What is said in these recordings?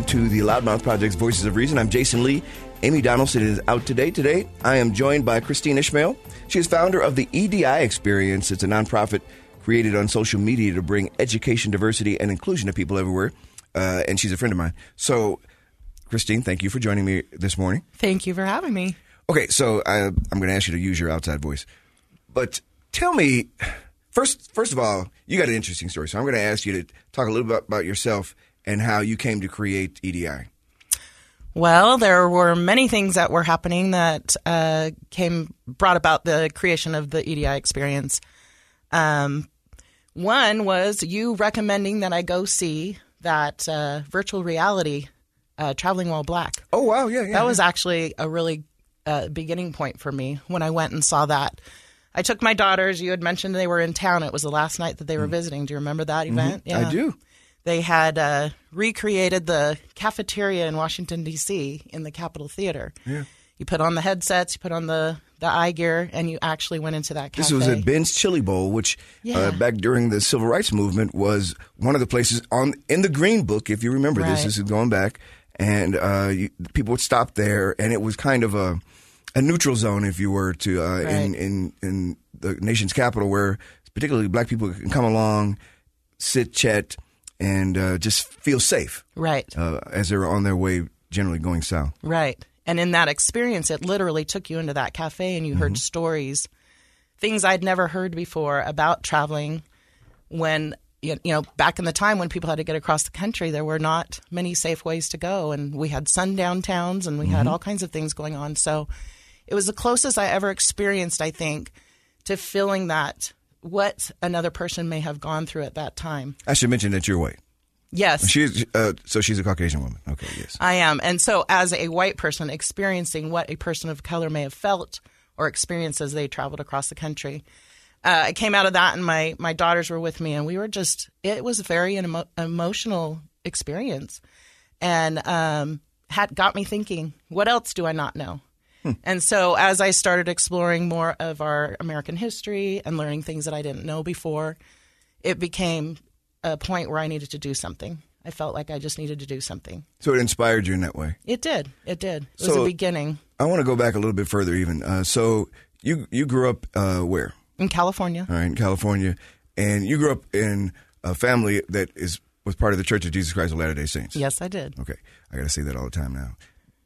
welcome to the Loudmouth Project's Voices of Reason. I'm Jasen Lee. Amy Donaldson is out today. Today, I am joined by Christine Ishmael. She is founder of the EDI Experience. It's a nonprofit created on social media to bring education, diversity, and inclusion to people everywhere. Uh, and she's a friend of mine. So, Christine, thank you for joining me this morning. Thank you for having me. Okay, so I, I'm going to ask you to use your outside voice. But tell me, first, first of all, you got an interesting story. So I'm going to ask you to talk a little bit about yourself and how you came to create EDI. Well, there were many things that were happening that uh, came brought about the creation of the EDI experience. Um, one was you recommending that I go see that uh, virtual reality uh, traveling while black. Oh wow, yeah, yeah. That yeah. was actually a really uh, beginning point for me when I went and saw that. I took my daughters. You had mentioned they were in town. It was the last night that they were visiting. Do you remember that event? Mm. Mm-hmm. I do. They had uh, recreated the cafeteria in Washington D.C. in the Capitol Theater. Yeah. You put on the headsets, you put on the the eye gear, and you actually went into that cafe. This was at Ben's Chili Bowl, which Yeah. uh, back during the civil rights movement was one of the places on in the Green Book. If you remember this, Right. this is going back, and uh, you, people would stop there, and it was kind of a a neutral zone, if you were to uh, in, in in the nation's capital, where particularly black people can come along, sit, chat, and uh, just feel safe right, uh, as they're on their way, generally going south. right. And in that experience, it literally took you into that cafe, and you Mm-hmm. heard stories, things I'd never heard before about traveling. When you you know, back in the time when people had to get across the country, there were not many safe ways to go, and we had sundown towns, and we had all kinds of things going on. So it was the closest I ever experienced, I think, to feeling that what another person may have gone through at that time. I should mention that you're white. Yes, She's uh, so she's a Caucasian woman. Okay, yes. I am. And so, as a white person experiencing what a person of color may have felt or experienced as they traveled across the country, uh, I came out of that, and my, my daughters were with me, and we were just, it was a very emo- emotional experience. And um, had got me thinking, what else do I not know? And so, as I started exploring more of our American history and learning things that I didn't know before, it became a point where I needed to do something. I felt like I just needed to do something. So it inspired you in that way. It did. It did. It was a beginning I want to go back a little bit further, even. Uh, so you you grew up uh, where? in California. All right, in California, and you grew up in a family that is was part of the Church of Jesus Christ of Latter Day Saints. Yes, I did. Okay, I got to say that all the time now.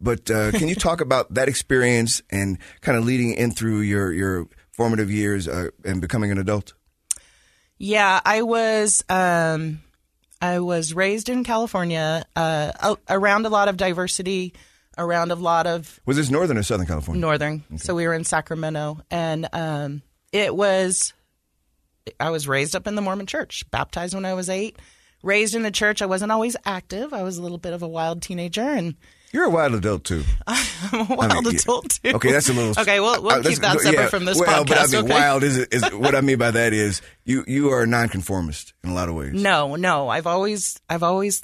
But uh, can you talk about that experience and kind of leading in through your your formative years uh, and becoming an adult? Yeah, I was. Um, I was raised in California, uh, around a lot of diversity, around a lot of Was this Northern or Southern California? northern. So we were in Sacramento, and um, it was. I was raised up in the Mormon Church, baptized when I was eight. Raised in the church, I wasn't always active. I was a little bit of a wild teenager, and You're a wild adult too. I'm a wild yeah. adult too. Okay, that's a little. Okay, we'll, we'll uh, keep that separate yeah. from this well, podcast. but I mean, okay? wild is, is what I mean by that is you you are a nonconformist in a lot of ways. No, no. I've always, I've always,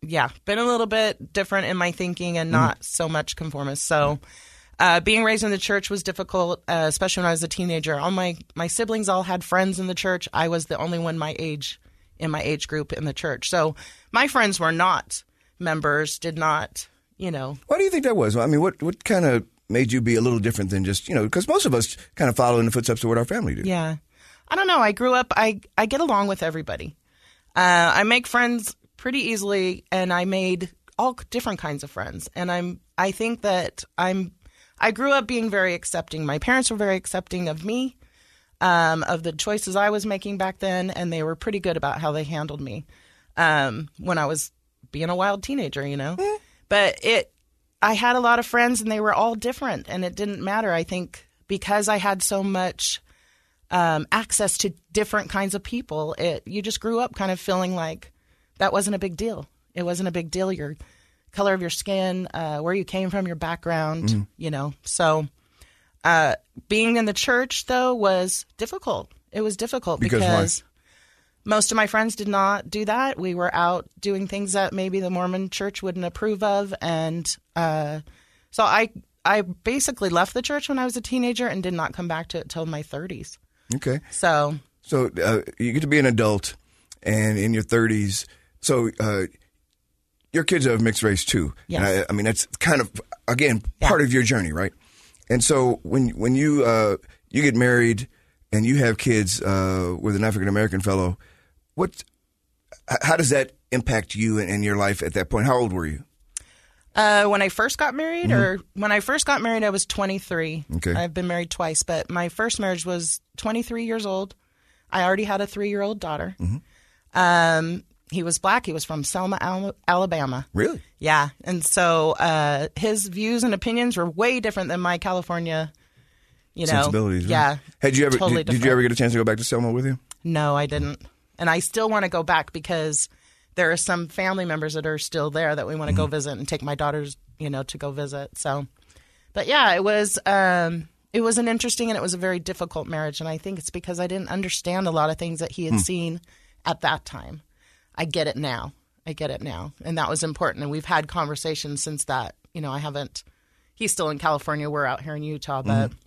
yeah, been a little bit different in my thinking and not so much conformist. So, uh, being raised in the church was difficult, uh, especially when I was a teenager. All my my siblings all had friends in the church. I was the only one my age in my age group in the church. So my friends were not members. Did not, you know. Why do you think that was? I mean, what what kind of made you be a little different than just you know? Because most of us kind of follow in the footsteps of what our family do. Yeah. I don't know. I grew up, I, I get along with everybody. Uh, I make friends pretty easily, and I made all different kinds of friends. And I'm, I think that I'm, I grew up being very accepting. My parents were very accepting of me, um, of the choices I was making back then, and they were pretty good about how they handled me um, when I was being a wild teenager, you know. But it, I had a lot of friends, and they were all different, and it didn't matter. I think because I had so much um, access to different kinds of people, it you just grew up kind of feeling like that wasn't a big deal. It wasn't a big deal. Your color of your skin, uh, where you came from, your background, you know. So, uh, being in the church though was difficult. It was difficult Because because most of my friends did not do that. We were out doing things that maybe the Mormon church wouldn't approve of, and uh, so I I basically left the church when I was a teenager and did not come back to it till my 30s. Okay. So So uh, you get to be an adult, and in your thirties. So uh, your kids are of mixed race too. Yes. And I, I mean, that's kind of again Yeah. part of your journey, right? And so when when you uh, you get married and you have kids uh, with an African American fellow, what how does that impact you and, your life at that point? How old were you? Uh, when I first got married, or when I first got married, I was 23. Mm-hmm. Okay. I've been married twice, but my first marriage was 23 years old. I already had a three year old daughter. Mm-hmm. Um, he was black. He was from Selma, Alabama. Really? Yeah. And so uh, his views and opinions were way different than my California, you know. Sensibilities. right? Yeah. Had you ever totally did, did you ever get a chance to go back to Selma with him? No, I didn't. And I still want to go back because there are some family members that are still there that we want to go mm-hmm. visit and take my daughters, you know, to go visit. So, but yeah, it was um, it was an interesting and it was a very difficult marriage, and I think it's because I didn't understand a lot of things that he had hmm. seen at that time. I get it now. I get it now, and that was important. And we've had conversations since that. You know, I haven't. He's still in California. We're out here in Utah, but mm-hmm.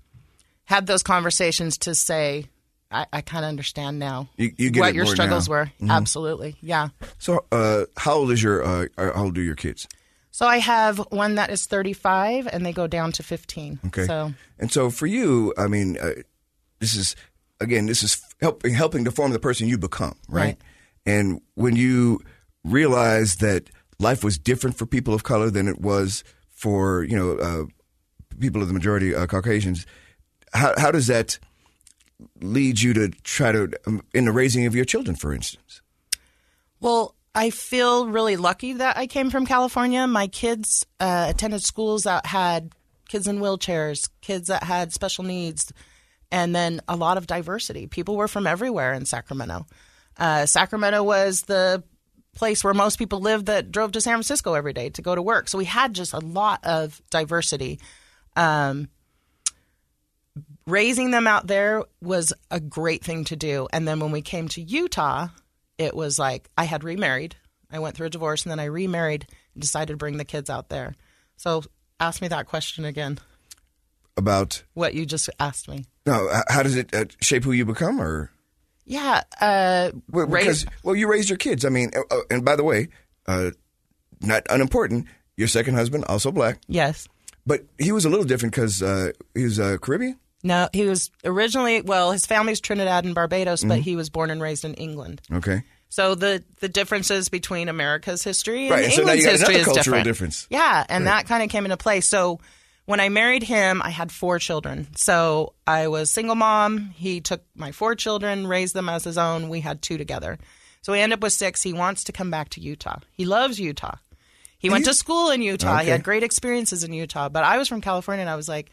had those conversations to say, I, I kind of understand now You- you what your struggles now. Mm-hmm. were. Absolutely, yeah. So, uh, how old is your uh, how old are your kids? So I have one that is 35, and they go down to 15. Okay. So And so for you, I mean, uh, this is again, this is helping helping to form the person you become, right? Right. And when you realize that life was different for people of color than it was for you know uh, people of the majority uh, Caucasians, how how does that lead you to try to in the raising of your children, for instance? Well, I feel really lucky that I came from California. My kids uh, attended schools that had kids in wheelchairs, kids that had special needs, and then a lot of diversity. People were from everywhere in Sacramento. Uh, Sacramento was the place where most people lived that drove to San Francisco every day to go to work. So we had just a lot of diversity. Um, raising them out there was a great thing to do. And then when we came to Utah, it was like I had remarried. I went through a divorce and then I remarried and decided to bring the kids out there. So ask me that question again. About What you just asked me. no, how does it uh, shape who you become, or Yeah. Uh, Well, because well, you raised your kids. I mean, uh, uh, and by the way, uh, not unimportant. Your second husband also black, yes. but he was a little different because uh, he was uh, Caribbean. No, he was originally, well, his family's Trinidad and Barbados, Mm-hmm. but he was born and raised in England. Okay, So the the differences between America's history and Right, and so England's you got history is different. difference. Yeah, and that kind of came into play. So when I married him, I had four children. So I was single mom. He took my four children, raised them as his own. We had two together. So we end up with six. He wants to come back to Utah. He loves Utah. He went to school in Utah. He had great experiences in Utah. But I was from California, and I was like,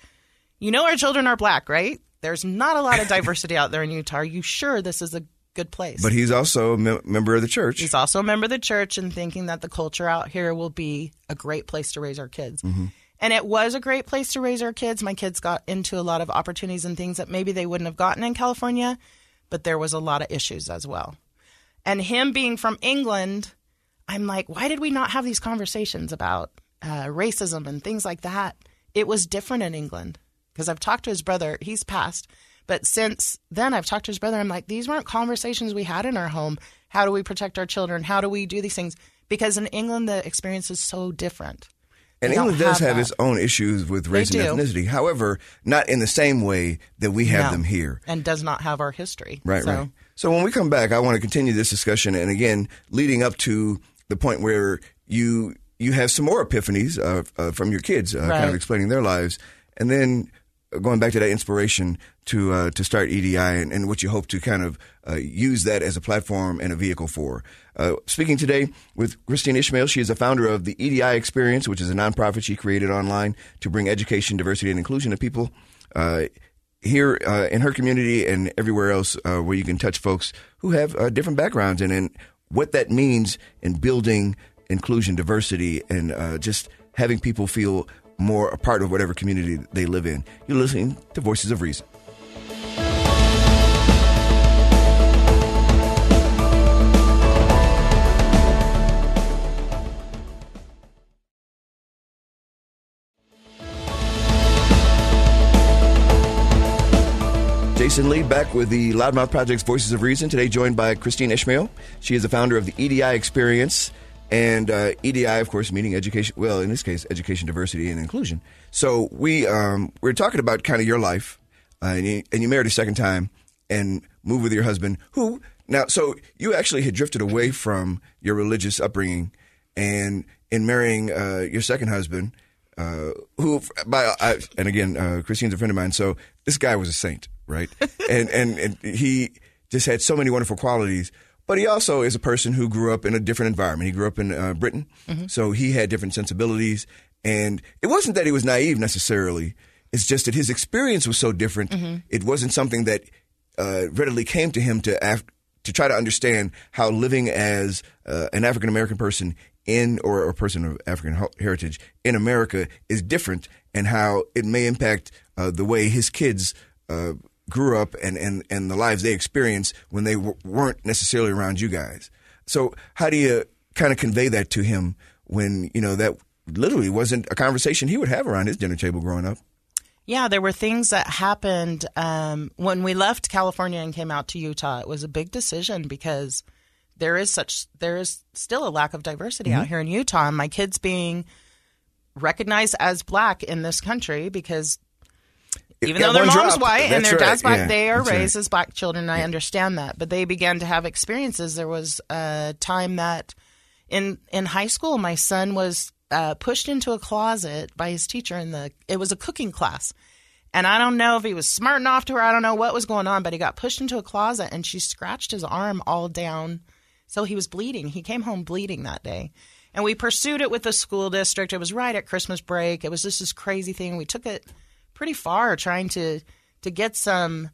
you know, our children are black, right? There's not a lot of diversity out there in Utah. Are you sure this is a good place? but he's also a mem- member of the church. He's also a member of the church and thinking that the culture out here will be a great place to raise our kids. And it was a great place to raise our kids. My kids got into a lot of opportunities and things that maybe they wouldn't have gotten in California, but there was a lot of issues as well. And him being from England, I'm like, why did we not have these conversations about uh, racism and things like that? It was different in England because I've talked to his brother. He's passed. But since then, I've talked to his brother. I'm like, these weren't conversations we had in our home. How do we protect our children? How do we do these things? Because in England, the experience is so different. and They England does have that. its own issues with race and do. ethnicity. However, not in the same way that we have No. them here. and does not have our history. Right, So- right. So when we come back, I want to continue this discussion, and again, leading up to the point where you you have some more epiphanies uh, uh, from your kids, uh, kind of explaining their lives, and then going back to that inspiration to uh, to start EDI and, and what you hope to kind of uh, use that as a platform and a vehicle for. Uh, speaking today with Christine Ishmael, she is the founder of the EDI Experience, which is a nonprofit she created online to bring education, diversity, and inclusion to people. Uh, here uh, in her community and everywhere else uh, where you can touch folks who have different backgrounds and, and what that means in building inclusion, diversity, and just having people feel more a part of whatever community they live in. You're listening to Voices of Reason. Jasen Lee back with the Loudmouth Project's Voices of Reason. Today joined by Christine Ishmael. She is the founder of the EDI Experience. And uh, EDI, of course, meaning education. Well, in this case, education, diversity, and inclusion. So we um, we're talking about kind of your life, uh, and, you, and you married a second time and moved with your husband, who now so you actually had drifted away from your religious upbringing, and in marrying uh, your second husband, uh, who by uh, and again, uh, Christine's a friend of mine, so this guy was a saint, right? and, and and he just had so many wonderful qualities. But he also is a person who grew up in a different environment. He grew up in uh, Britain, so he had different sensibilities. And it wasn't that he was naive necessarily. It's just that his experience was so different. It wasn't something that uh, readily came to him to af- to try to understand how living as uh, an African American person in or a person of African heritage in America is different, and how it may impact uh, the way his kids uh, grew up and, and, and the lives they experienced when they w- weren't necessarily around you guys. So how do you kind of convey that to him when you know that literally wasn't a conversation he would have around his dinner table growing up? Yeah, there were things that happened um, when we left California and came out to Utah. It was a big decision because there is such there is still a lack of diversity out here in Utah. And my kids being recognized as black in this country because even though their mom's drop. white and their right. dad's black, Yeah, they are that's right. raised as black children. And I understand that, but they began to have experiences. There was a time that in in high school, my son was uh, pushed into a closet by his teacher in the. It was a cooking class, and I don't know if he was smart enough to her. I don't know what was going on, but he got pushed into a closet, and she scratched his arm all down, so he was bleeding. He came home bleeding that day. And we pursued it with the school district. It was right at Christmas break. It was just this crazy thing. We took it pretty far trying to to get some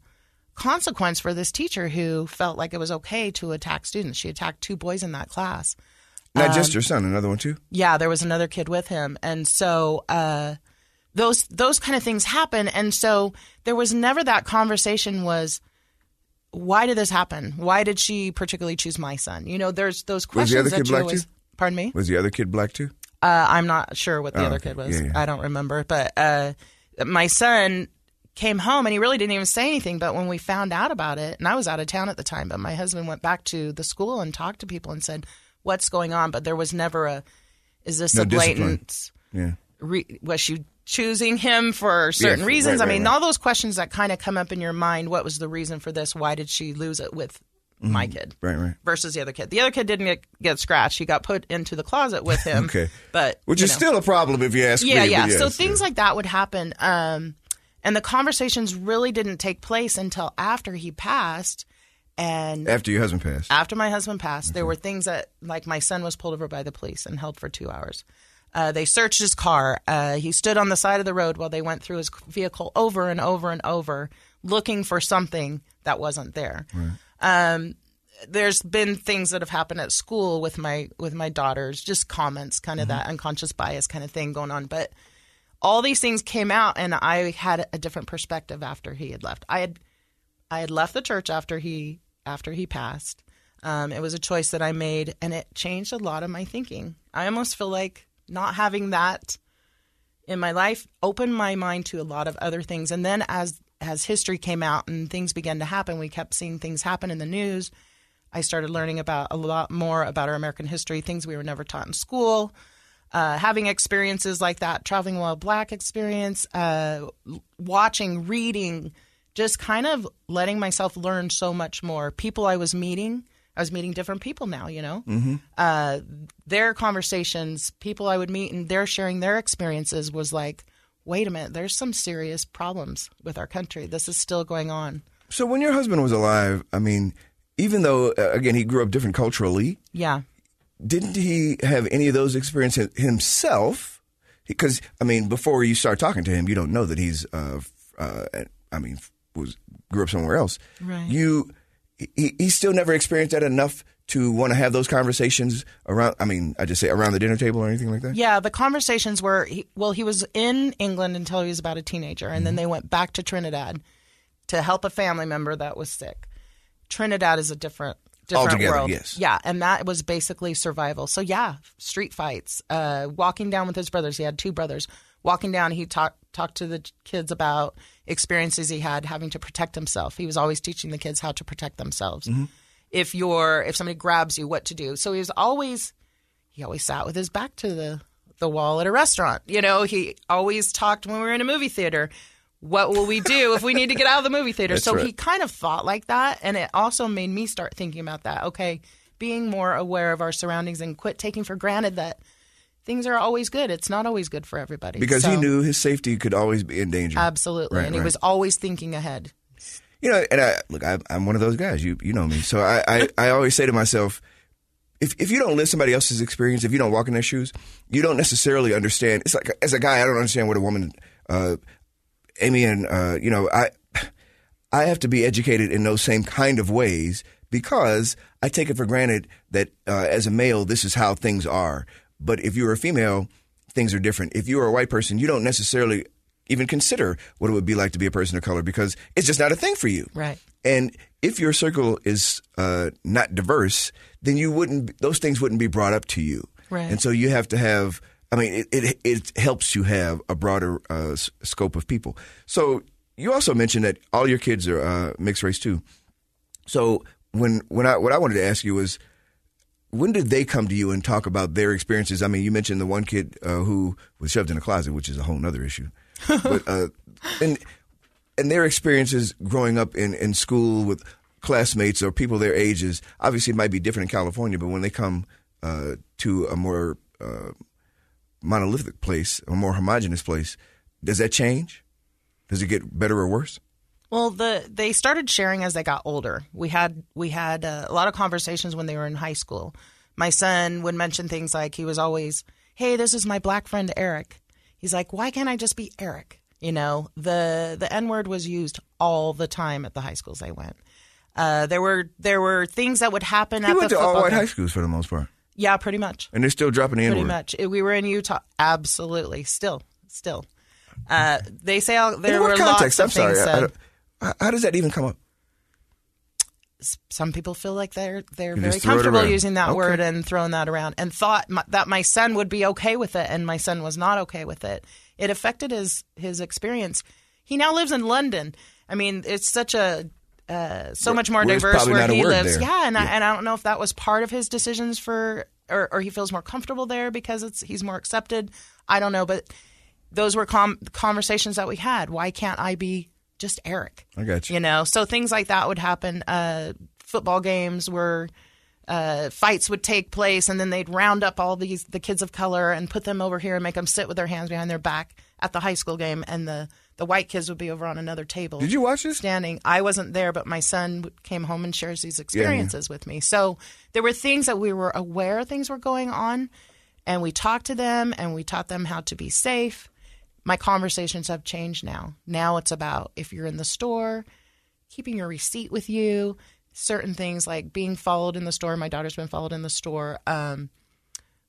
consequence for this teacher who felt like it was okay to attack students. She attacked two boys in that class. Not Um, just your son, another one too. Yeah, there was another kid with him, and so uh, those those kind of things happen. And so there was never that conversation was. Why did this happen? Why did she particularly choose my son? You know, there's those questions. Was the other kid black always. too? Pardon me. Was the other kid black too? Uh, I'm not sure what the Oh, other okay. kid was. Yeah, yeah. I don't remember. But uh, my son came home and he really didn't even say anything. But when we found out about it, and I was out of town at the time, but my husband went back to the school and talked to people and said, "What's going on?" But there was never a, "Is this No a discipline. blatant? Yeah. Re- was she choosing him for certain Yeah, reasons?" right, I right, mean, right. all those questions that kind of come up in your mind. What was the reason for this? Why did she lose it with my kid? Right, right. Versus the other kid. The other kid didn't get, get scratched. He got put into the closet with him. Okay. But Which is know. still a problem if you ask Yeah, me. yeah. but so things yeah. like that would happen. Um, and the conversations really didn't take place until after he passed. And after your husband passed. after my husband passed, there were things that, like, my son was pulled over by the police and held for two hours. Uh, they searched his car. Uh, he stood on the side of the road while they went through his vehicle over and over and over, looking for something that wasn't there. Um, there's been things that have happened at school with my with my daughters, just comments, kind of that unconscious bias kind of thing going on. But all these things came out, and I had a different perspective after he had left. I had I had left the church after he after he passed. Um, it was a choice that I made, and it changed a lot of my thinking. I almost feel like not having that in my life opened my mind to a lot of other things. And then as as history came out and things began to happen, we kept seeing things happen in the news. I started learning about a lot more about our American history, things we were never taught in school. Uh, having experiences like that, traveling while black experience, uh, watching, reading, just kind of letting myself learn so much more. People I was meeting, I was meeting different people now, you know. Mm-hmm. Uh, their conversations, people I would meet, and they're sharing their experiences was like, wait a minute, there's some serious problems with our country. This is still going on. So when your husband was alive, I mean, even though uh, again he grew up different culturally, Yeah. didn't he have any of those experiences himself? Because I mean, before you start talking to him, you don't know that he's, uh, uh, I mean, was grew up somewhere else. Right. You, he, he still never experienced that enough to want to have those conversations around. I mean, I just say around the dinner table or anything like that. Yeah, the conversations were he, well, he was in England until he was about a teenager, and Mm-hmm. then they went back to Trinidad to help a family member that was sick. Trinidad is a different different Altogether, world. yes. Yeah, and that was basically survival. So yeah, street fights, uh, walking down with his brothers. He had two brothers. Walking down, he talked talked to the kids about experiences he had having to protect himself. He was always teaching the kids how to protect themselves. Mm-hmm. If you're if somebody grabs you, what to do. So he was always he always sat with his back to the the wall at a restaurant. You know, he always talked when we were in a movie theater. What will we do if we need to get out of the movie theater? That's so right. he kind of thought like that, and it also made me start thinking about that. Okay, being more aware of our surroundings and quit taking for granted that things are always good. It's not always good for everybody. Because he knew his safety could always be in danger. absolutely, Right, and he was always thinking ahead. You know, and I look, I, I'm one of those guys. You you know me, so I, I, I always say to myself, if if you don't live somebody else's experience, if you don't walk in their shoes, you don't necessarily understand. It's like as a guy, I don't understand what a woman, uh, Amy, and uh, you know, I I have to be educated in those same kind of ways because I take it for granted that uh, as a male, this is how things are. But if you're a female, things are different. If you're a white person, you don't necessarily even consider what it would be like to be a person of color because it's just not a thing for you. Right. And if your circle is uh, not diverse, then you wouldn't; those things wouldn't be brought up to you. Right. And so you have to have. I mean, it it, it helps you have a broader uh, s- scope of people. So you also mentioned that all your kids are uh, mixed race too. So when when I what I wanted to ask you was when did they come to you and talk about their experiences? I mean, you mentioned the one kid uh, who was shoved in a closet, which is a whole other issue. but uh, and and their experiences growing up in, in school with classmates or people their ages, obviously it might be different in California, but when they come uh, to a more uh, monolithic place, a more homogenous place, does that change? Does it get better or worse? Well, the they started sharing as they got older. We had we had uh, a lot of conversations when they were in high school. My son would mention things like he was always, "Hey, this is my black friend Eric." He's like, "Why can't I just be Eric?" You know, the the N word was used all the time at the high schools I went. Uh, there were there were things that would happen He at went the to all white high schools for the most part, Yeah, pretty much. and they're still dropping the N word. Pretty much. We were in Utah. Absolutely. Still, still. Uh, they say all, there In were what context? lots I'm of sorry. things I- I said. how does that even come up? Some people feel like they're they're You very just throw it comfortable using that Okay. word and throwing that around and thought my, that my son would be okay with it and my son was not okay with it. It affected his his experience. He now lives in london. I mean it's such a uh, so much more diverse where he lives. there. yeah and, I, and i don't know if that was part of his decisions for or, or he feels more comfortable there because it's he's more accepted. I don't know but those were com- conversations that we had. Why can't i be just eric. I got you. you know so things like that would happen. Uh, football games where uh, fights would take place and then they'd round up all these the kids of color and put them over here and make them sit with their hands behind their back at the high school game and the the white kids would be over on another table. Did you watch this? standing. I wasn't there but my son came home and shares these experiences with me. So there were things that we were aware things were going on and we talked to them and we taught them how to be safe my conversations have changed now. Now it's about if you're in the store keeping your receipt with you certain things like being followed in the store. My daughter's been followed in the store. Um,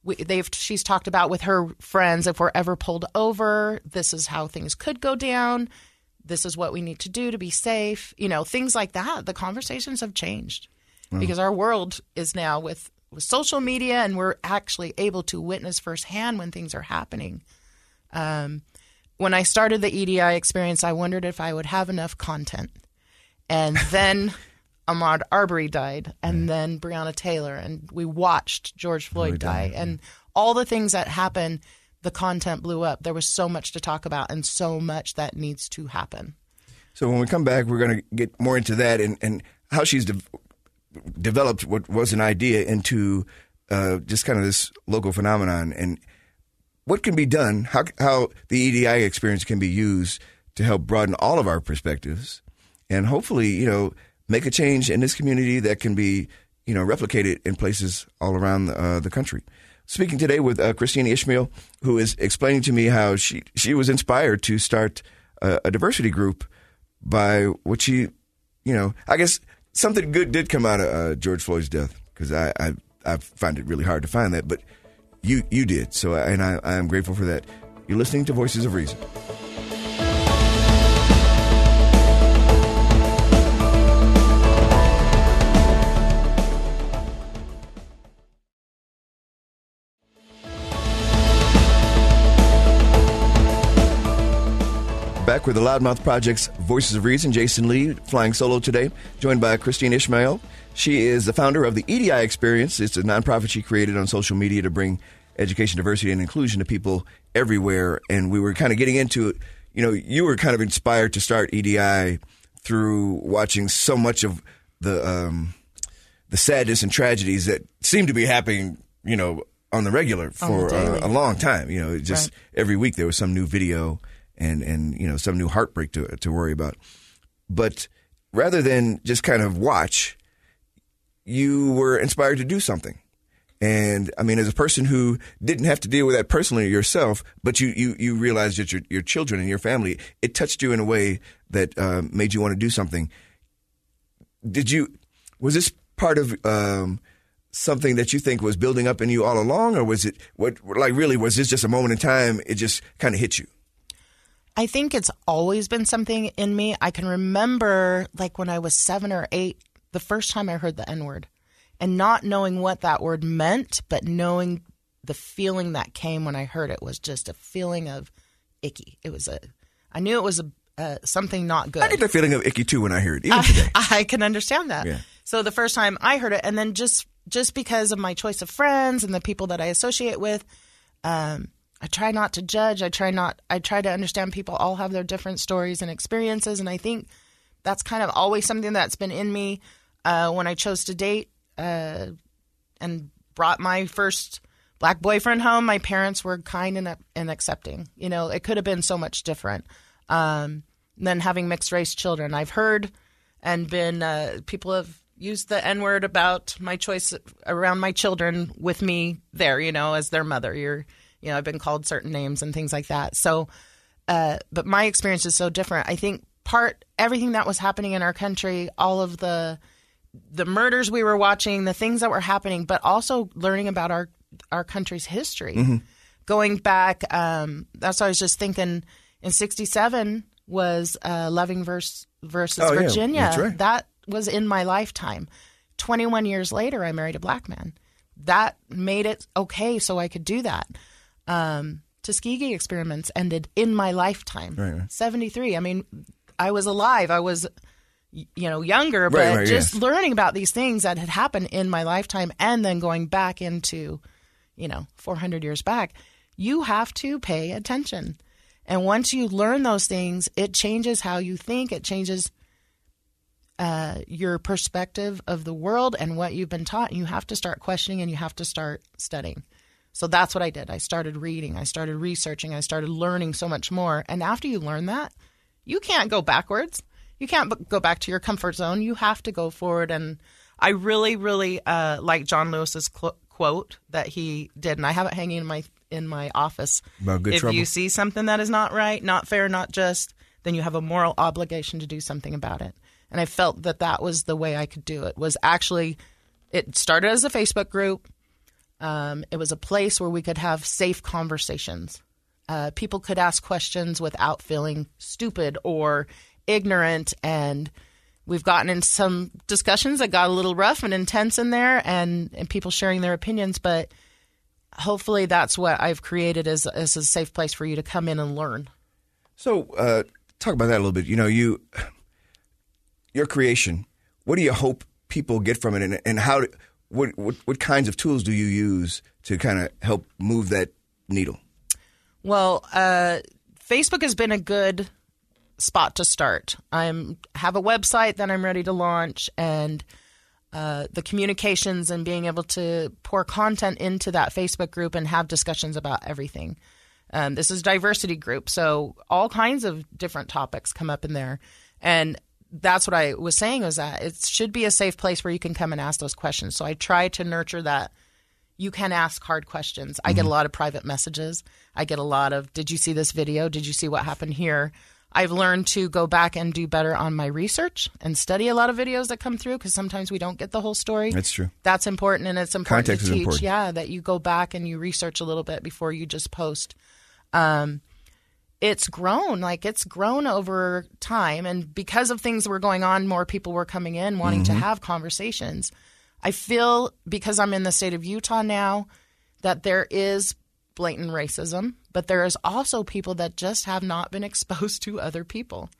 we, they've she's talked about with her friends if we're ever pulled over this is how things could go down. This is what we need to do to be safe you know things like that. The conversations have changed because our world is now with, with social media and we're actually able to witness firsthand when things are happening. Um, when i started the edi experience i wondered if i would have enough content and then Ahmaud Arbery died, and then Breonna Taylor, and we watched George Floyd die, and all the things that happened. The content blew up. There was so much to talk about, and so much that needs to happen. So when we come back, we're going to get more into that and, and how she's de- developed what was an idea into uh, just kind of this local phenomenon and what can be done, how, how the EDI experience can be used to help broaden all of our perspectives and hopefully, you know, make a change in this community that can be, you know, replicated in places all around uh, the country. Speaking today with uh, Christina Ishmael, who is explaining to me how she, she was inspired to start a, a diversity group by what she, you know, I guess something good did come out of uh, George Floyd's death because I, I I find it really hard to find that, but you you did. So uh, and I, I am grateful for that. You're listening to Voices of Reason. Back with the Loudmouth Project's Voices of Reason, Jasen Lee flying solo today, joined by Christine Ishmael. She is the founder of the EDI Experience. It's a nonprofit she created on social media to bring education, diversity, and inclusion to people everywhere. And we were kind of getting into it. You know, you were kind of inspired to start EDI through watching so much of the um, the sadness and tragedies that seem to be happening. You know, on the regular for uh, a long time. You know, just right. every week there was some new video and and you know some new heartbreak to to worry about. But rather than just kind of watch, you were inspired to do something. And I mean, as a person who didn't have to deal with that personally yourself, but you you you realized that your your children and your family, it touched you in a way that uh, made you want to do something. Did you? Was this part of um, something that you think was building up in you all along, or was it what? Like, really, was this just a moment in time? It just kind of hit you. I think it's always been something in me. I can remember, like when I was seven or eight, the first time I heard the N word and not knowing what that word meant, but knowing the feeling that came when I heard it was just a feeling of icky. It was a, I knew it was a, uh, something not good. I get the feeling of icky too when I hear it, even I, today. I can understand that. Yeah. So the first time I heard it, and then just just because of my choice of friends and the people that I associate with, um, I try not to judge. I try not. I try to understand people all have their different stories and experiences, and I think that's kind of always something that's been in me. Uh, when I chose to date uh, and brought my first black boyfriend home, my parents were kind and, and accepting. You know, it could have been so much different um, than having mixed race children. I've heard and been uh, people have used the N word about my choice around my children with me there. You know, as their mother, you're you know, I've been called certain names and things like that. So, uh, but my experience is so different. I think part everything that was happening in our country, all of the the murders we were watching, the things that were happening, but also learning about our our country's history. Mm-hmm. Going back, um, that's what I was just thinking. In '67 was uh, Loving versus, versus oh, Virginia. Yeah, right. That was in my lifetime. 21 years later, I married a black man. That made it okay, so I could do that um, Tuskegee experiments ended in my lifetime. Right, right. 73. I mean, I was alive. I was, you know, younger, but right, just learning about these things that had happened in my lifetime and then going back into, you know, 400 years back, you have to pay attention. And once you learn those things, it changes how you think. It changes uh, your perspective of the world and what you've been taught. You have to start questioning and you have to start studying. So that's what I did. I started reading, I started researching, I started learning so much more. And after you learn that, you can't go backwards. You can't go back to your comfort zone. You have to go forward. And I really, really uh, like John Lewis's cl- quote that he did, and I have it hanging in my in my office. About good if trouble. you see something that is not right, not fair, not just, then you have a moral obligation to do something about it. And I felt that that was the way I could do it. Was actually, it started as a Facebook group um, it was a place where we could have safe conversations. Uh, people could ask questions without feeling stupid or ignorant. And we've gotten in some discussions that got a little rough and intense in there, and, and people sharing their opinions. But hopefully, that's what I've created as, as a safe place for you to come in and learn. So, uh, talk about that a little bit. You know, you your creation. What do you hope people get from it, and, and how? what, what, what kinds of tools do you use to kind of help move that needle? Well, uh, Facebook has been a good spot to start. I'm have a website that I'm ready to launch, and uh, the communications and being able to pour content into that Facebook group and have discussions about everything. Um, this is diversity group, so all kinds of different topics come up in there, and that's what I was saying was that it should be a safe place where you can come and ask those questions. So I try to nurture that. You can ask hard questions. I mm-hmm. get a lot of private messages. I get a lot of, did you see this video? Did you see what happened here? I've learned to go back and do better on my research and study a lot of videos that come through because sometimes we don't get the whole story. That's true. That's important, and it's important Context to teach. Important. Yeah, that you go back and you research a little bit before you just post. Um, it's grown like it's grown over time and because of things that were going on more people were coming in wanting mm-hmm. to have conversations i feel because i'm in the state of utah now that there is blatant racism, but there is also people that just have not been exposed to other people.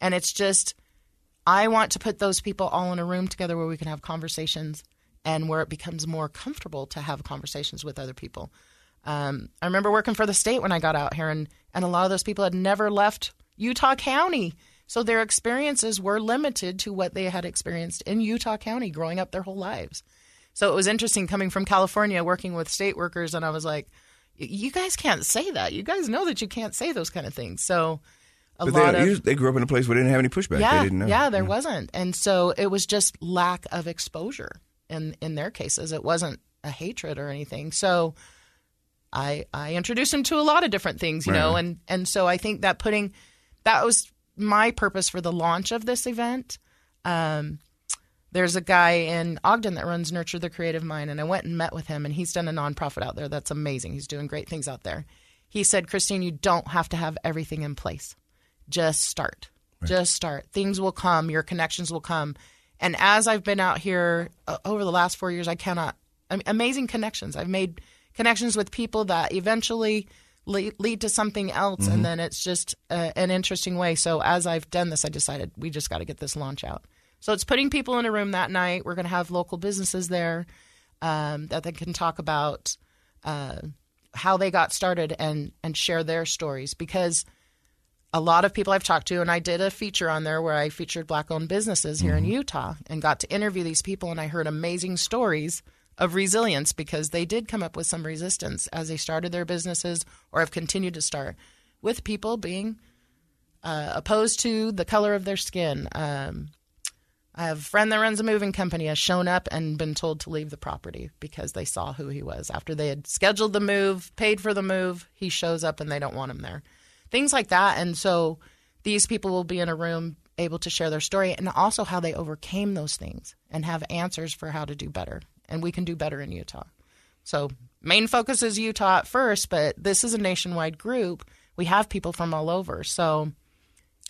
And it's just, I want to put those people all in a room together where we can have conversations and where it becomes more comfortable to have conversations with other people. Um, I remember working for the state when I got out here, and, and a lot of those people had never left Utah County. So their experiences were limited to what they had experienced in Utah County growing up their whole lives. So it was interesting coming from California, working with state workers, and I was like, you guys can't say that. You guys know that you can't say those kind of things. So a But lot they, of they grew up in a place where they didn't have any pushback. yeah, they didn't know. yeah, there wasn't, and so it was just lack of exposure in in their cases. It wasn't a hatred or anything. So I I introduced them to a lot of different things, you Right, know, and and so I think that putting that was my purpose for the launch of this event. Um, there's a guy in Ogden that runs Nurture the Creative Mind, and I went and met with him, and he's done a nonprofit out there that's amazing. He's doing great things out there. He said, Christine, you don't have to have everything in place. Just start. Just start. Things will come. Your connections will come. And as I've been out here uh, over the last four years, I cannot I mean, amazing connections. I've made connections with people that eventually lead, lead to something else, and then it's just uh, an interesting way. So as I've done this, I decided we just got to get this launch out. So it's putting people in a room that night. We're going to have local businesses there um, that they can talk about uh, how they got started and and share their stories because a lot of people I've talked to, and I did a feature on there where I featured black owned businesses here in Utah and got to interview these people, and I heard amazing stories of resilience because they did come up with some resistance as they started their businesses or have continued to start with people being uh, opposed to the color of their skin. Um, I have a friend that runs a moving company has shown up and been told to leave the property because they saw who he was. After they had scheduled the move, paid for the move, he shows up and they don't want him there. Things like that. And so these people will be in a room able to share their story and also how they overcame those things and have answers for how to do better. And we can do better in Utah. So main focus is Utah at first, but this is a nationwide group. We have people from all over. So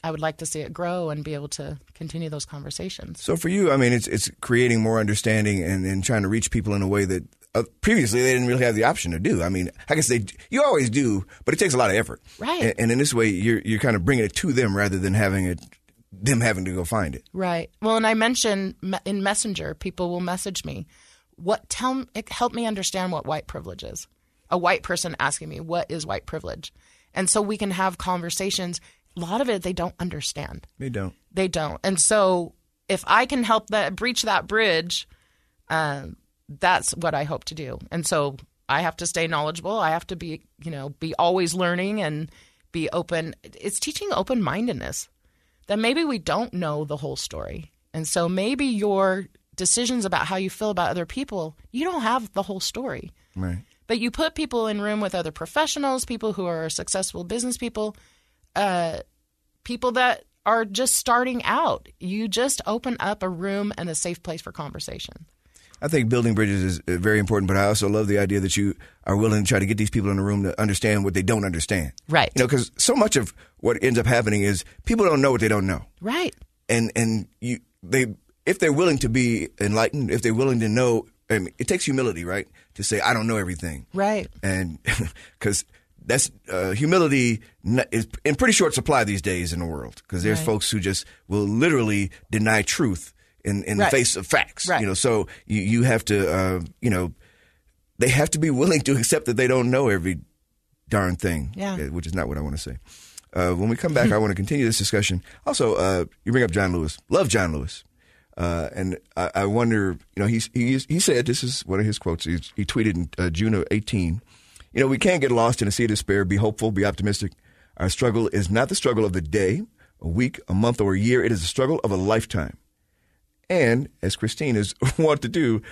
I would like to see it grow and be able to continue those conversations. So for you, I mean, it's it's creating more understanding and, and trying to reach people in a way that uh, previously they didn't really have the option to do. I mean, I guess they you always do, but it takes a lot of effort. Right. And, and in this way, you're you're kind of bringing it to them rather than having it them having to go find it. Right. Well, and I mentioned in Messenger, people will message me, "What tell help me understand what white privilege is." A white person asking me, "What is white privilege?" And so we can have conversations. A lot of it they don't understand. They don't. They don't. And so if I can help that breach that bridge, um, that's what I hope to do. And so I have to stay knowledgeable. I have to be, you know, be always learning and be open. It's teaching open mindedness that maybe we don't know the whole story. And so maybe your decisions about how you feel about other people, you don't have the whole story. Right. But you put people in room with other professionals, people who are successful business people, uh, people that are just starting out. You just open up a room and a safe place for conversation. I think building bridges is uh, very important, but I also love the idea that you are willing to try to get these people in the room to understand what they don't understand. Right. You know, because so much of what ends up happening is people don't know what they don't know. Right. and and you they if they're willing to be enlightened, if they're willing to know, I mean, it takes humility, right, to say I don't know everything, Right. and because that's uh, humility is in pretty short supply these days in the world because there's Right. folks who just will literally deny truth in in Right. the face of facts, Right. you know. So you you have to uh, you know they have to be willing to accept that they don't know every darn thing, Yeah. uh, which is not what I want to say. Uh, when we come back, I want to continue this discussion. Also, uh, you bring up John Lewis. Love John Lewis. Uh, and I, I wonder, you know, he's, he, he said, this is one of his quotes. He, he tweeted in uh, June of 18, you know, we can't get lost in a sea of despair. Be hopeful, be optimistic. Our struggle is not the struggle of the day, a week, a month, or a year. It is the struggle of a lifetime. And as Christine is wont to do,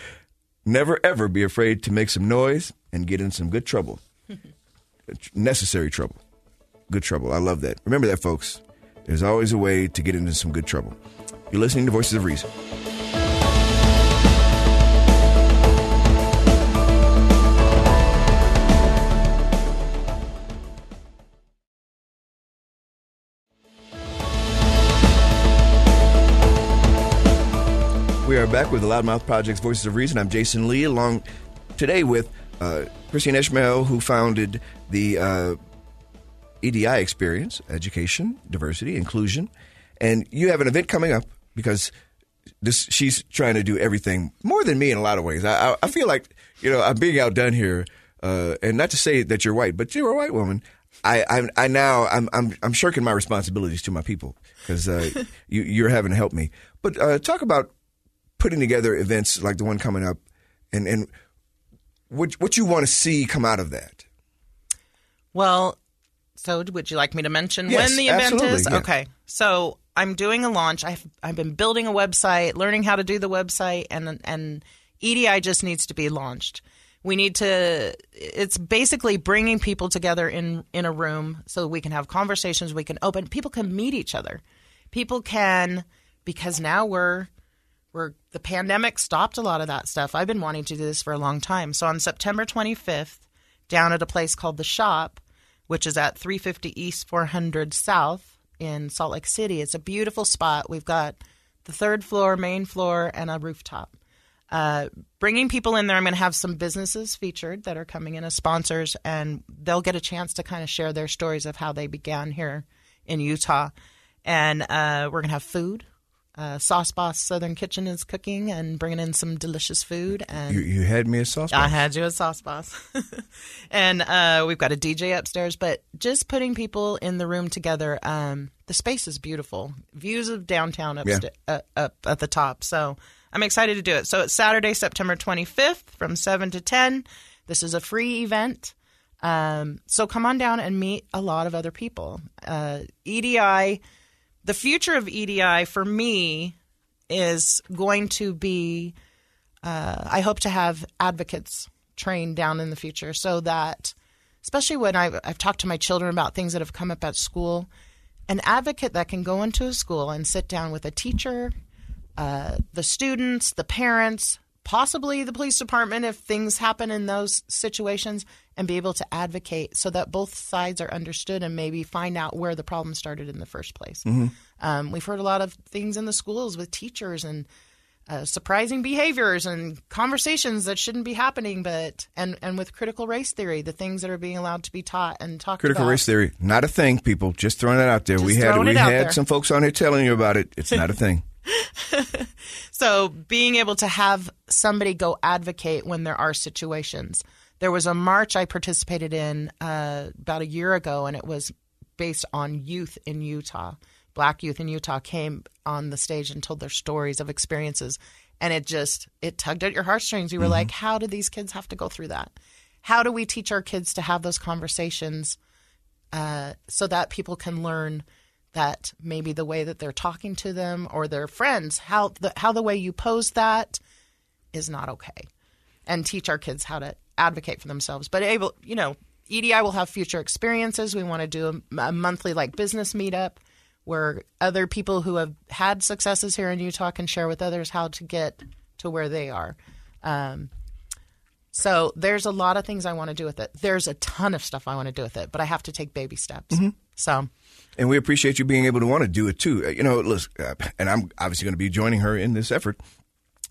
never ever be afraid to make some noise and get in some good trouble. Necessary trouble. Good trouble. I love that. Remember that, folks. There's always a way to get into some good trouble. You're listening to Voices of Reason. Back with the Loudmouth Project's Voices of Reason. I'm Jasen Lee, along today with uh, Christine Ishmael, who founded the uh, EDI experience, education, diversity, inclusion. And you have an event coming up because this she's trying to do everything more than me in a lot of ways. I, I, I feel like, you know, I'm being outdone here. Uh, and not to say that you're white, but you're a white woman. I, I, I now I'm, I'm, I'm shirking my responsibilities to my people because uh, you, you're having to help me. But uh, talk about putting together events like the one coming up, and and what what you want to see come out of that. Well, so would you like me to mention Yes, when the event is? yeah. Okay. So I'm doing a launch. I've I've been building a website, learning how to do the website, and and EDI just needs to be launched. We need to. It's basically bringing people together in in a room so we can have conversations. We can open. People can meet each other. People can because now we're we're the pandemic stopped a lot of that stuff. I've been wanting to do this for a long time. So on September 25th, down at a place called the Shop, which is at 350 East 400 South in Salt Lake City. It's a beautiful spot. We've got the third floor, main floor, and a rooftop. Uh, bringing people in there, I'm going to have some businesses featured that are coming in as sponsors, and they'll get a chance to kind of share their stories of how they began here in Utah. And uh, we're going to have food. Uh, Sauce Boss Southern Kitchen is cooking and bringing in some delicious food. And You, you had me a sauce. Boss. I had you a sauce boss. and uh, we've got a DJ upstairs, but just putting people in the room together. Um, the space is beautiful. Views of downtown upsta- uh, up at the top. So I'm excited to do it. So it's Saturday, September 25th from 7 to 10. This is a free event. Um, so come on down and meet a lot of other people. Uh, EDI, the future of EDI for me is going to be uh, I hope to have advocates trained down in the future so that, especially when I've, I've talked to my children about things that have come up at school, an advocate that can go into a school and sit down with a teacher, uh, the students, the parents, possibly the police department if things happen in those situations, and be able to advocate so that both sides are understood and maybe find out where the problem started in the first place. Um, we've heard a lot of things in the schools with teachers and uh, surprising behaviors and conversations that shouldn't be happening, but and and with critical race theory, the things that are being allowed to be taught and talked about. Critical about. race theory, not a thing. People, just throwing that out there. we had we had some folks on here telling you about it. It's not a thing. So being able to have somebody go advocate when there are situations. There was a march I participated in uh, about a year ago, and it was based on youth in Utah. Black youth in Utah came on the stage and told their stories of experiences, and it just it tugged at your heartstrings. You were like, "How do these kids have to go through that? How do we teach our kids to have those conversations uh, so that people can learn that maybe the way that they're talking to them or their friends, how the how the way you pose that is not okay, and teach our kids how to advocate for themselves. But able, you know, EDI will have future experiences. We want to do a, a monthly like business meetup where other people who have had successes here in Utah can share with others how to get to where they are. Um, so there's a lot of things I want to do with it. There's a ton of stuff I want to do with it, but I have to take baby steps. So And we appreciate you being able to want to do it too. Uh, You know, look, uh, and I'm obviously going to be joining her in this effort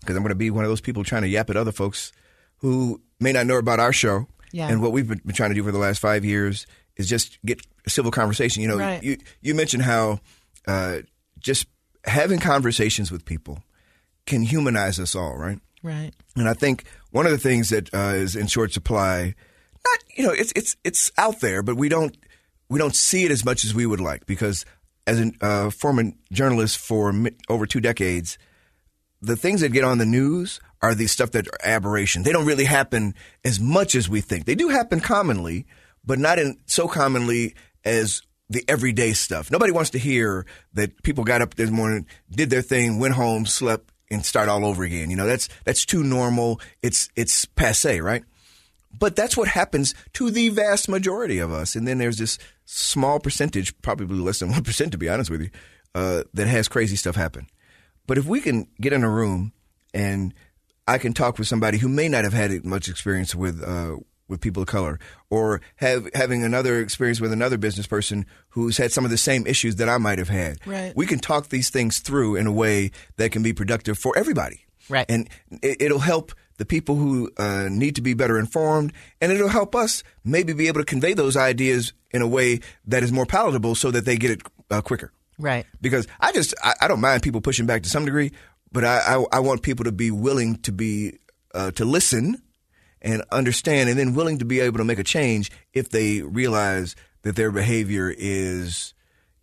because I'm going to be one of those people trying to yap at other folks who may not know about our show. Yeah. And what we've been, been trying to do for the last five years is just get a civil conversation. You know, Right. you you mentioned how uh, just having conversations with people can humanize us all, right? right. And I think one of the things that uh, is in short supply, not you know, it's it's it's out there, but we don't we don't see it as much as we would like because as a uh, former journalist for over two decades, the things that get on the news are the stuff that are aberration. They don't really happen as much as we think. They do happen commonly, but not in so commonly as the everyday stuff. Nobody wants to hear that people got up this morning, did their thing, went home, slept, and start all over again. You know, that's that's too normal. It's it's passe, right? But that's what happens to the vast majority of us. And then there's this small percentage, probably less than 1% to be honest with you, uh, that has crazy stuff happen. But if we can get in a room and I can talk with somebody who may not have had much experience with uh, with people of color, or have having another experience with another business person who's had some of the same issues that I might have had, Right. we can talk these things through in a way that can be productive for everybody. Right. And it, it'll help the people who uh, need to be better informed, and it'll help us maybe be able to convey those ideas in a way that is more palatable so that they get it uh, quicker. Right. Because I just, I, I, don't mind people pushing back to some degree, but I, I, I want people to be willing to be, uh, to listen and understand and then willing to be able to make a change if they realize that their behavior is,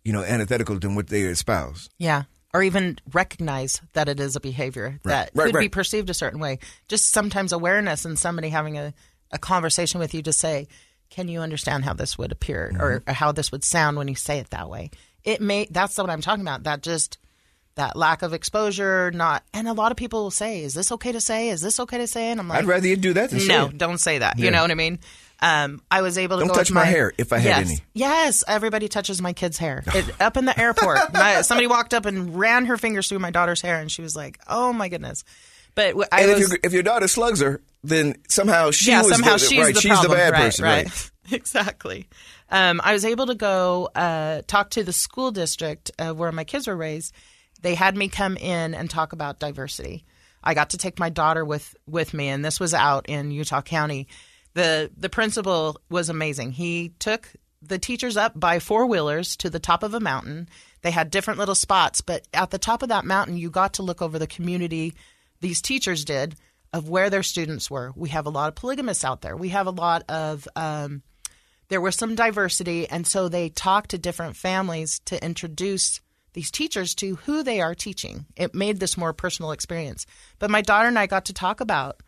you know, antithetical to what they espouse. Yeah or even recognize that it is a behavior that right, could right. be perceived a certain way. Just sometimes awareness and somebody having a, a conversation with you to say, can you understand how this would appear mm-hmm. or, or, how this would sound when you say it that way? It may that's what I'm talking about. That just that lack of exposure, not and a lot of people will say, Is this okay to say? Is this okay to say? And I'm like I'd rather you do that than No, don't say that. Yeah. You know what I mean? Um, I was able to Don't touch my, my, hair if I yes, had any. Yes, everybody touches my kid's hair. It, up in the airport, my, somebody walked up and ran her fingers through my daughter's hair, and she was like, "Oh my goodness." But I and was, if, if, your daughter slugs her, then somehow she yeah, was somehow the, she's right, the she's problem. the bad right, person, right? right? exactly. Um, I was able to go uh, talk to the school district uh, where my kids were raised. They had me come in and talk about diversity. I got to take my daughter with with me, and this was out in Utah County the the principal was amazing. He took the teachers up by four wheelers to the top of a mountain. They had different little spots, but at the top of that mountain, you got to look over the community. These teachers did of where their students were. We have a lot of polygamists out there. We have a lot of um, there was some diversity, and so they talked to different families to introduce these teachers to who they are teaching. It made this more personal experience. But my daughter and I got to talk about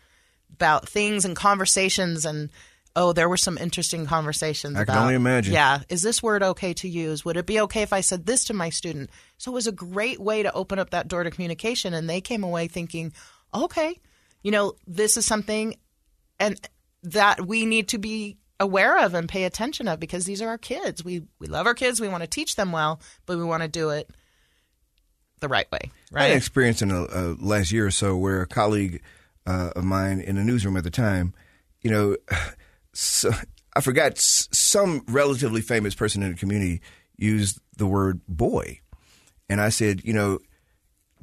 about things and conversations and oh, there were some interesting conversations. I about, can only imagine. Yeah, is this word okay to use? Would it be okay if I said this to my student? So it was a great way to open up that door to communication, and they came away thinking, okay, you know, this is something, and that we need to be aware of and pay attention of because these are our kids. We we love our kids. We want to teach them well, but we want to do it the right way. Right. I had an experience in the last year or so where a colleague uh, of mine in the newsroom at the time, you know, so, I forgot some relatively famous person in the community used the word boy. And I said, you know,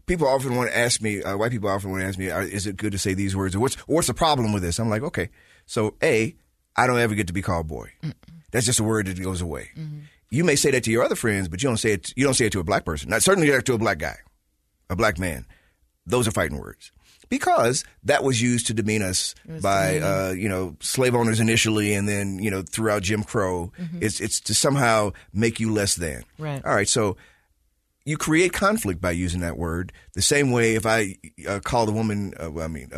people often want to ask me, uh, white people often want to ask me, is it good to say these words? Or what's, what's the problem with this? I'm like, okay. So, A, I don't ever get to be called boy. Mm-mm. That's just a word that goes away. Mm-hmm. You may say that to your other friends, but you don't say it. You don't say it to a black person. Not certainly not to a black guy, a black man. Those are fighting words because that was used to demean us by uh, you know slave owners initially, and then you know throughout Jim Crow. Mm-hmm. It's it's to somehow make you less than. Right. All right. So you create conflict by using that word. The same way if I uh, call the woman, uh, I mean.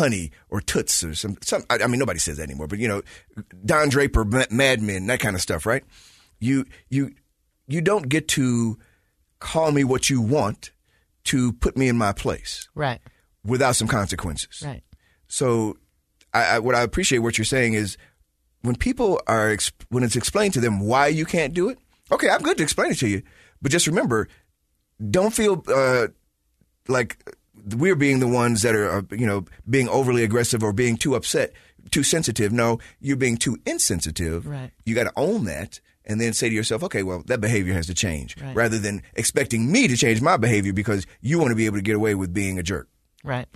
Honey or toots or some, some I, I mean nobody says that anymore but you know Don Draper Mad Men that kind of stuff right you you you don't get to call me what you want to put me in my place right without some consequences. Right. So, I, I, what I appreciate what you're saying is when people are when it's explained to them why you can't do it. Okay, I'm good to explain it to you, but just remember, don't feel uh, like we're being the ones that are, uh, you know, being overly aggressive or being too upset, too sensitive. No, you're being too insensitive. Right. You got to own that and then say to yourself, okay, well, that behavior has to change right. rather than expecting me to change my behavior because you want to be able to get away with being a jerk. Right.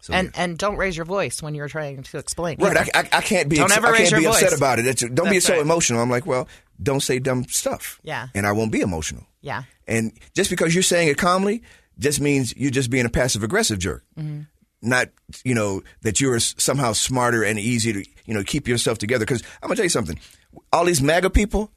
So, and yeah. and don't raise your voice when you're trying to explain. Right, I, I, I, can't be don't ever I can't be voice. upset about it. Don't That's be so right. emotional. I'm like, well, don't say dumb stuff. Yeah, and I won't be emotional. Yeah, and just because you're saying it calmly, just means you're just being a passive aggressive jerk. Mm-hmm. Not you know that you're somehow smarter and easier to you know keep yourself together. Because I'm gonna tell you something. All these MAGA people,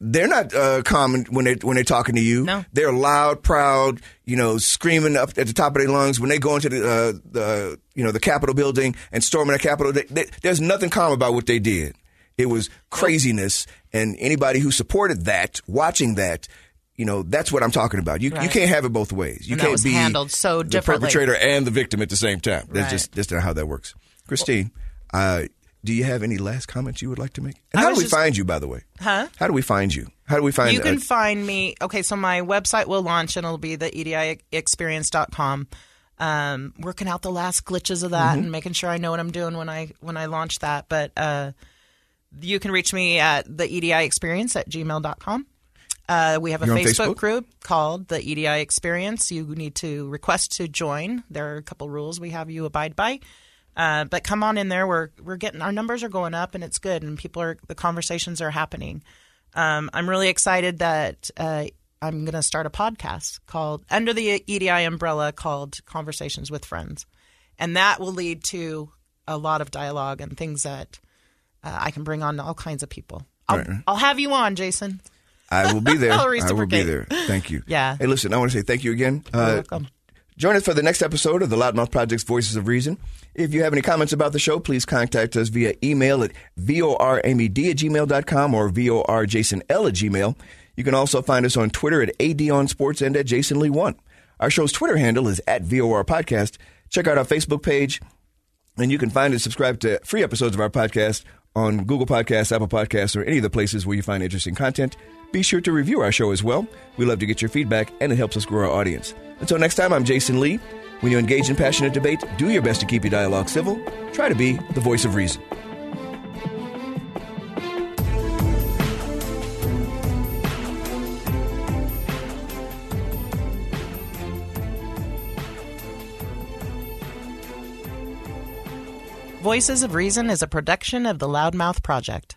they're not uh, common when they when they're talking to you. No. They're loud, proud, you know, screaming up at the top of their lungs when they go into the uh, the you know the Capitol building and storming the Capitol. They, they, there's nothing calm about what they did. It was craziness, and anybody who supported that, watching that, you know, that's what I'm talking about. You Right. you can't have it both ways. You And can't be handled so the perpetrator and the victim at the same time. That's Right. just that's not how that works. Christine, uh, do you have any last comments you would like to make? And how do we just- find you, by the way? Huh? How do we find you? How do we find you You can uh, find me. Okay, so my website will launch and it'll be the ediexperience.com. Um, working out the last glitches of that Mm-hmm. and making sure I know what I'm doing when I when I launch that. But uh, you can reach me at the EDI experience at gmail.com. Uh, we have a Facebook, Facebook? group called the EDI Experience. You need to request to join. There are a couple rules we have you abide by. Uh, but come on in there. We're we're getting our numbers are going up, and it's good. And people are the conversations are happening. Um, I'm really excited that uh, I'm going to start a podcast called under the EDI umbrella called Conversations with Friends, and that will lead to a lot of dialogue and things that uh, I can bring on all kinds of people. I'll, Right. I'll have you on, Jasen. I will be there. I'll I will be there. Thank you. Yeah. Hey, listen, I want to say thank you again. You're Uh, welcome. Join us for the next episode of the Loudmouth Project's Voices of Reason. If you have any comments about the show, please contact us via email at voramyd at gmail.com or vorjasonl at gmail. You can also find us on Twitter at adonsports and at jasonlee1. Our show's Twitter handle is at VOR Podcast. Check out our Facebook page, and you can find and subscribe to free episodes of our podcast on Google Podcasts, Apple Podcasts, or any of the places where you find interesting content. Be sure to review our show as well. We love to get your feedback, and it helps us grow our audience. Until next time, I'm Jasen Lee. When you engage in passionate debate, do your best to keep your dialogue civil. Try to be the voice of reason. Voices of Reason is a production of the Loudmouth Project.